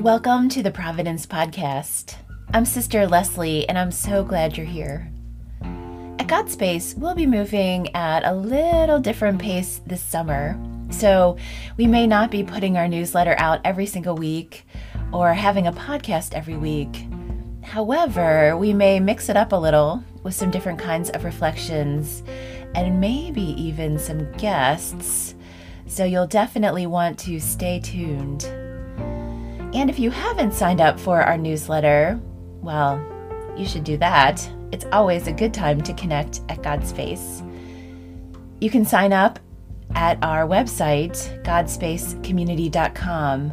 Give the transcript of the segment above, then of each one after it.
Welcome to the Providence Podcast. I'm Sister Leslie, and I'm so glad you're here. At Godspace, we'll be moving at a little different pace this summer, so we may not be putting our newsletter out every single week or having a podcast every week. However, we may mix it up a little with some different kinds of reflections and maybe even some guests, so you'll definitely want to stay tuned. And if you haven't signed up for our newsletter, well, you should do that. It's always a good time to connect at God Space. You can sign up at our website, godspacecommunity.com,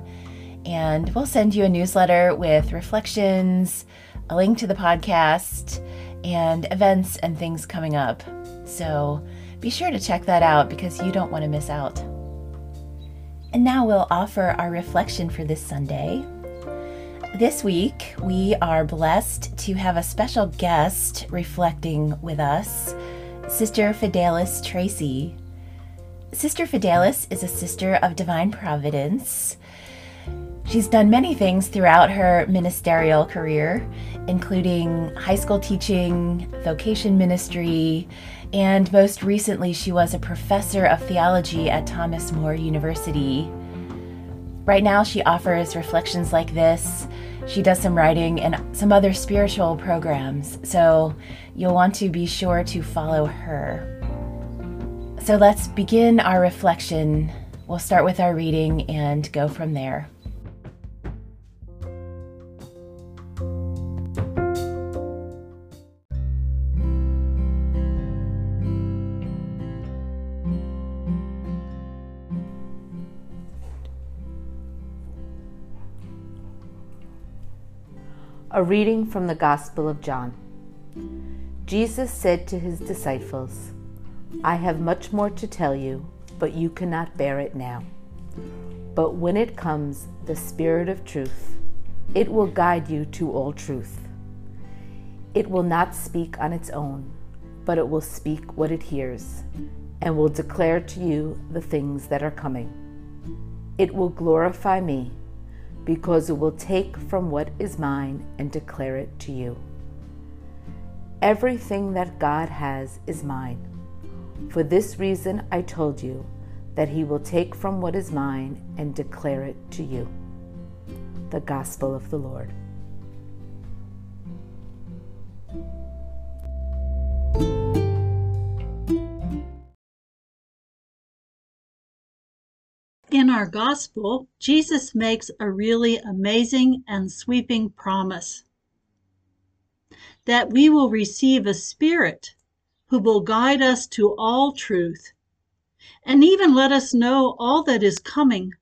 and we'll send you a newsletter with reflections, a link to the podcast, and events and things coming up. So be sure to check that out because you don't want to miss out. And now we'll offer our reflection for this Sunday. This week, we are blessed to have a special guest reflecting with us, Sister Fidelis Tracy. Sister Fidelis is a sister of divine providence. She's done many things throughout her ministerial career, including high school teaching, vocation ministry, and most recently, she was a professor of theology at Thomas More University. Right now, she offers reflections like this. She does some writing and some other spiritual programs, so you'll want to be sure to follow her. So let's begin our reflection. We'll start with our reading and go from there. A reading from the Gospel of John. Jesus said to his disciples, I have much more to tell you, but you cannot bear it now. But when it comes, the Spirit of truth, it will guide you to all truth. It will not speak on its own, but it will speak what it hears, and will declare to you the things that are coming. It will glorify me because it will take from what is mine and declare it to you. Everything that God has is mine. For this reason I told you that he will take from what is mine and declare it to you. The Gospel of the Lord. In our gospel, Jesus makes a really amazing and sweeping promise that we will receive a spirit who will guide us to all truth and even let us know all that is coming.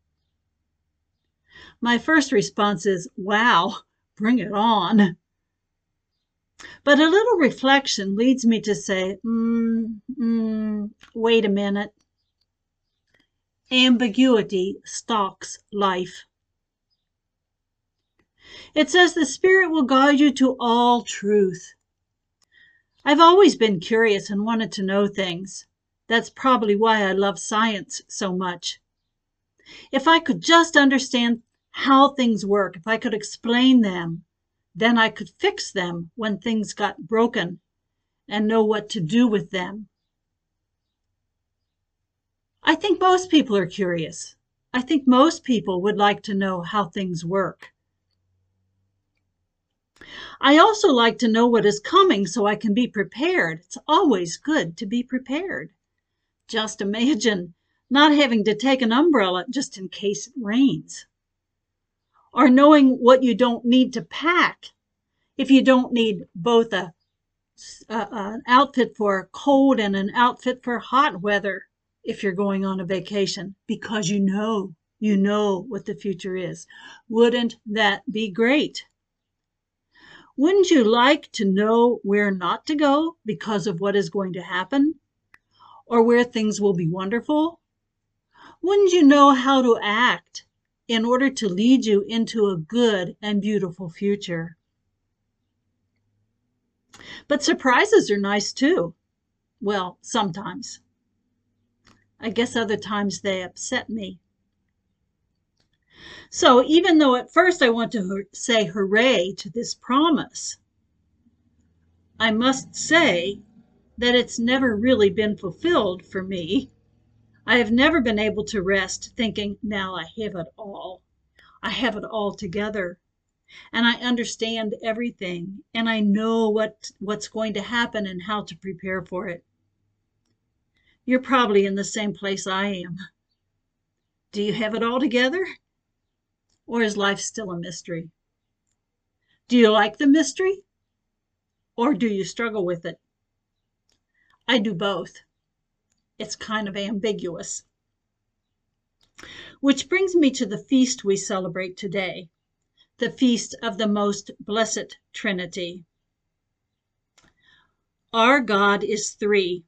My first response is, wow, bring it on. But a little reflection leads me to say, mm, mm, wait a minute ambiguity stalks life. It says the Spirit will guide you to all truth. I've always been curious and wanted to know things. That's probably why I love science so much. If I could just understand how things work, if I could explain them, then I could fix them when things got broken and know what to do with them. I think most people are curious. I think most people would like to know how things work. I also like to know what is coming so I can be prepared. It's always good to be prepared. Just imagine not having to take an umbrella just in case it rains. Or knowing what you don't need to pack if you don't need both a, a, an outfit for cold and an outfit for hot weather if you're going on a vacation because you know, you know what the future is. Wouldn't that be great? Wouldn't you like to know where not to go because of what is going to happen? Or where things will be wonderful? Wouldn't you know how to act in order to lead you into a good and beautiful future? But surprises are nice too. Well, sometimes. I guess other times they upset me. So even though at first I want to say hooray to this promise, I must say that it's never really been fulfilled for me. I have never been able to rest thinking, now I have it all. I have it all together. And I understand everything and I know what what's going to happen and how to prepare for it. You're probably in the same place I am. Do you have it all together? Or is life still a mystery? Do you like the mystery? Or do you struggle with it? I do both. It's kind of ambiguous. Which brings me to the feast we celebrate today, the feast of the most blessed Trinity. Our God is three,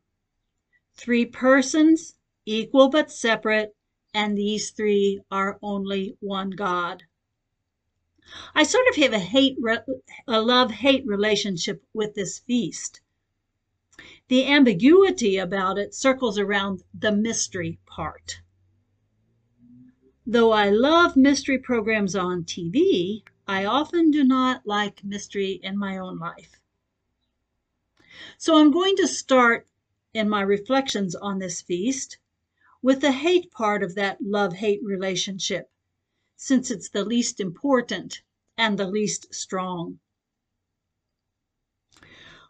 three persons, equal but separate, and these three are only one God. I sort of have a hate, a love hate relationship with this feast. The ambiguity about it circles around the mystery part. Though I love mystery programs on TV, I often do not like mystery in my own life. So I'm going to start in my reflections on this feast with the hate part of that love hate relationship, since it's the least important and the least strong.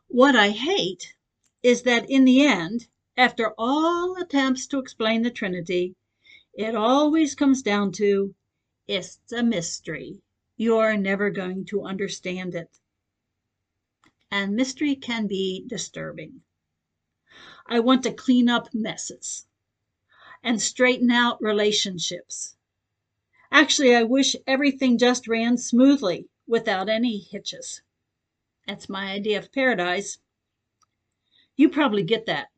What I hate is that in the end, after all attempts to explain the Trinity, it always comes down to it's a mystery. You're never going to understand it. And mystery can be disturbing. I want to clean up messes and straighten out relationships. Actually, I wish everything just ran smoothly without any hitches. That's my idea of paradise. You probably get that.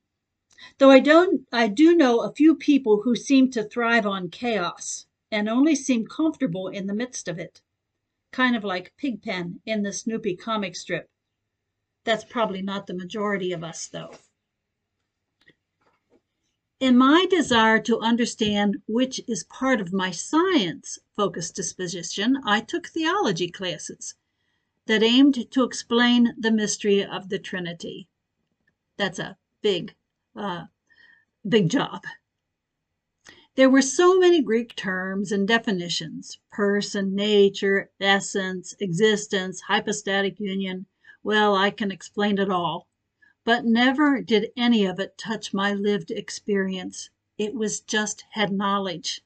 Though I don't I do know a few people who seem to thrive on chaos and only seem comfortable in the midst of it. Kind of like Pigpen in the Snoopy comic strip. That's probably not the majority of us though. In my desire to understand which is part of my science focused disposition, I took theology classes that aimed to explain the mystery of the Trinity. That's a big, uh, big job. There were so many Greek terms and definitions person, nature, essence, existence, hypostatic union. Well, I can explain it all but never did any of it touch my lived experience. It was just head knowledge.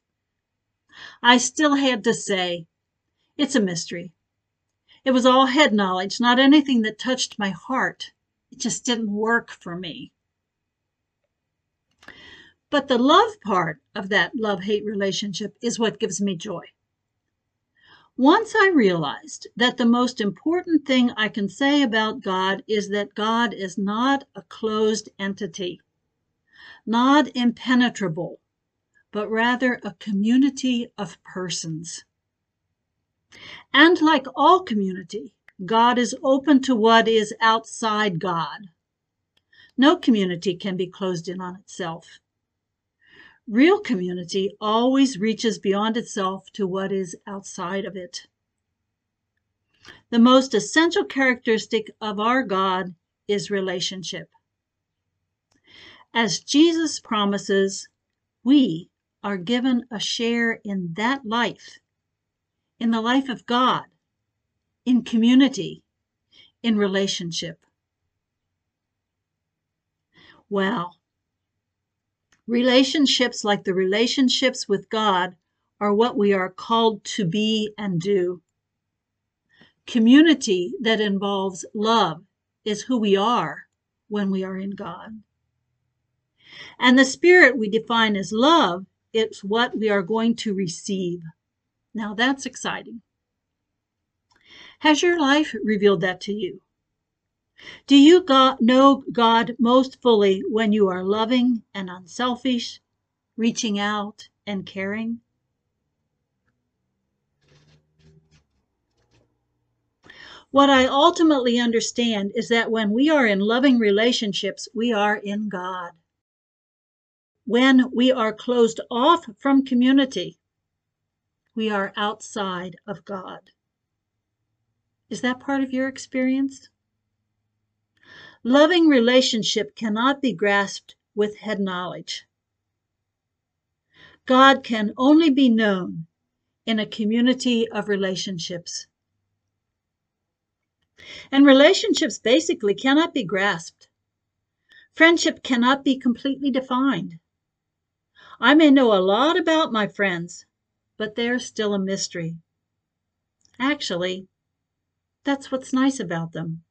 I still had to say, it's a mystery. It was all head knowledge, not anything that touched my heart. It just didn't work for me. But the love part of that love hate relationship is what gives me joy. Once I realized that the most important thing I can say about God is that God is not a closed entity, not impenetrable, but rather a community of persons. And like all community, God is open to what is outside God. No community can be closed in on itself. Real community always reaches beyond itself to what is outside of it. The most essential characteristic of our God is relationship. As Jesus promises, we are given a share in that life, in the life of God, in community, in relationship. Well, Relationships like the relationships with God are what we are called to be and do. Community that involves love is who we are when we are in God. And the spirit we define as love, it's what we are going to receive. Now that's exciting. Has your life revealed that to you? Do you God, know God most fully when you are loving and unselfish, reaching out and caring? What I ultimately understand is that when we are in loving relationships, we are in God. When we are closed off from community, we are outside of God. Is that part of your experience? Loving relationship cannot be grasped with head knowledge. God can only be known in a community of relationships. And relationships basically cannot be grasped. Friendship cannot be completely defined. I may know a lot about my friends, but they're still a mystery. Actually, that's what's nice about them.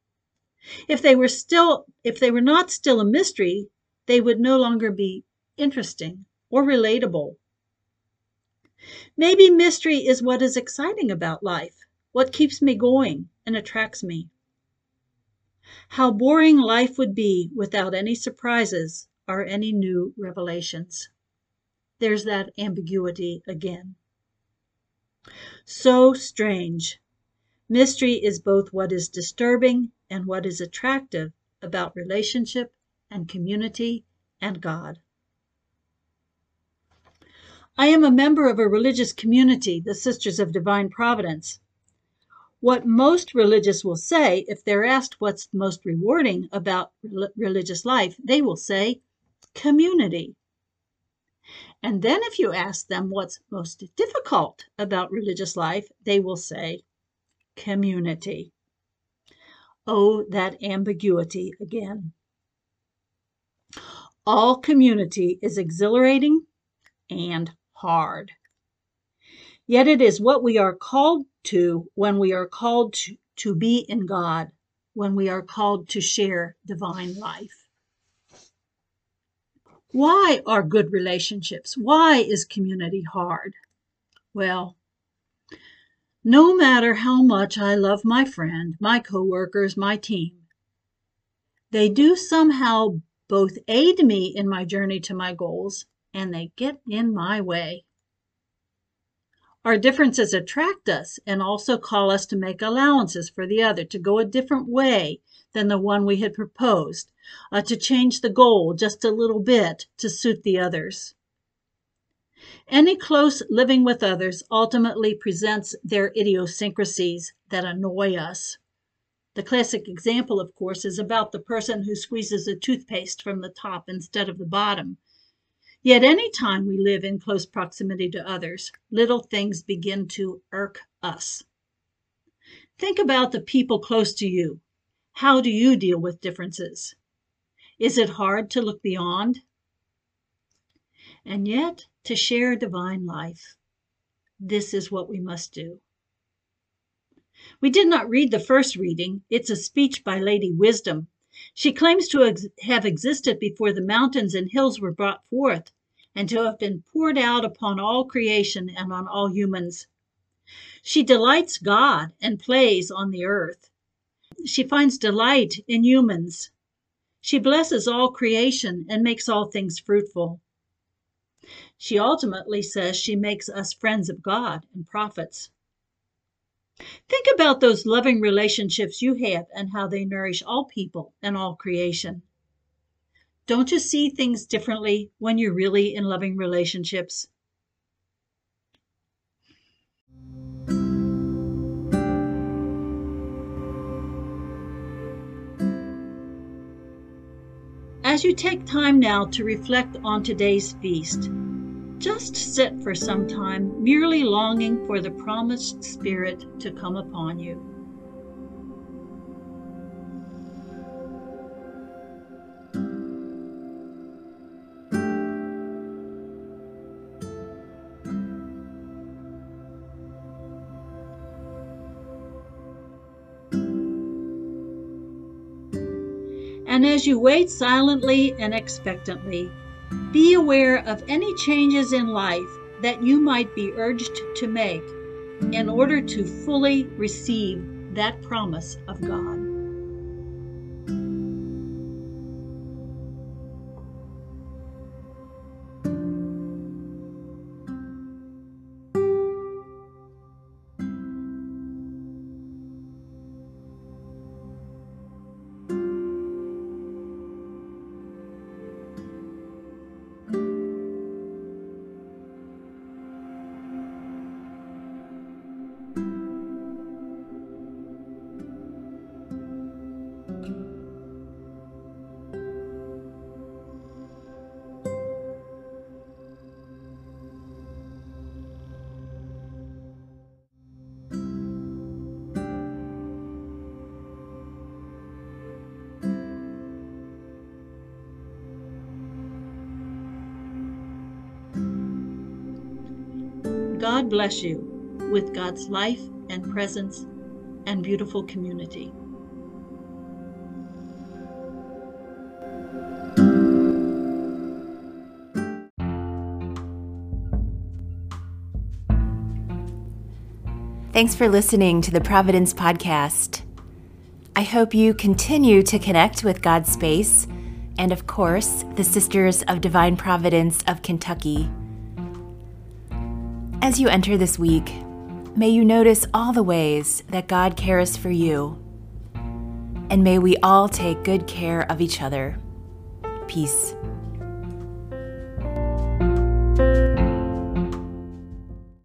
If they were still if they were not still a mystery, they would no longer be interesting or relatable. Maybe mystery is what is exciting about life, what keeps me going and attracts me. How boring life would be without any surprises or any new revelations. There's that ambiguity again. So strange. Mystery is both what is disturbing and what is attractive about relationship and community and God. I am a member of a religious community, the Sisters of Divine Providence. What most religious will say, if they're asked what's most rewarding about religious life, they will say community. And then if you ask them what's most difficult about religious life, they will say community. Oh, that ambiguity again. All community is exhilarating and hard. Yet it is what we are called to when we are called to, to be in God, when we are called to share divine life. Why are good relationships? Why is community hard? Well, no matter how much I love my friend, my coworkers, my team, they do somehow both aid me in my journey to my goals and they get in my way. Our differences attract us and also call us to make allowances for the other, to go a different way than the one we had proposed, uh, to change the goal just a little bit to suit the others. Any close living with others ultimately presents their idiosyncrasies that annoy us. The classic example, of course, is about the person who squeezes a toothpaste from the top instead of the bottom Yet any time we live in close proximity to others, little things begin to irk us. Think about the people close to you. How do you deal with differences? Is it hard to look beyond? And yet, to share divine life, this is what we must do. We did not read the first reading. It's a speech by Lady Wisdom she claims to ex- have existed before the mountains and hills were brought forth, and to have been poured out upon all creation and on all humans. She delights God and plays on the earth. She finds delight in humans. She blesses all creation and makes all things fruitful. She ultimately says she makes us friends of God and prophets. Think about those loving relationships you have and how they nourish all people and all creation. Don't you see things differently when you're really in loving relationships? As you take time now to reflect on today's feast, just sit for some time, merely longing for the promised Spirit to come upon you. And as you wait silently and expectantly, be aware of any changes in life that you might be urged to make in order to fully receive that promise of God. God bless you with God's life and presence and beautiful community. Thanks for listening to the Providence Podcast. I hope you continue to connect with God Space and, of course, the Sisters of Divine Providence of Kentucky. As you enter this week, may you notice all the ways that God cares for you. And may we all take good care of each other. Peace.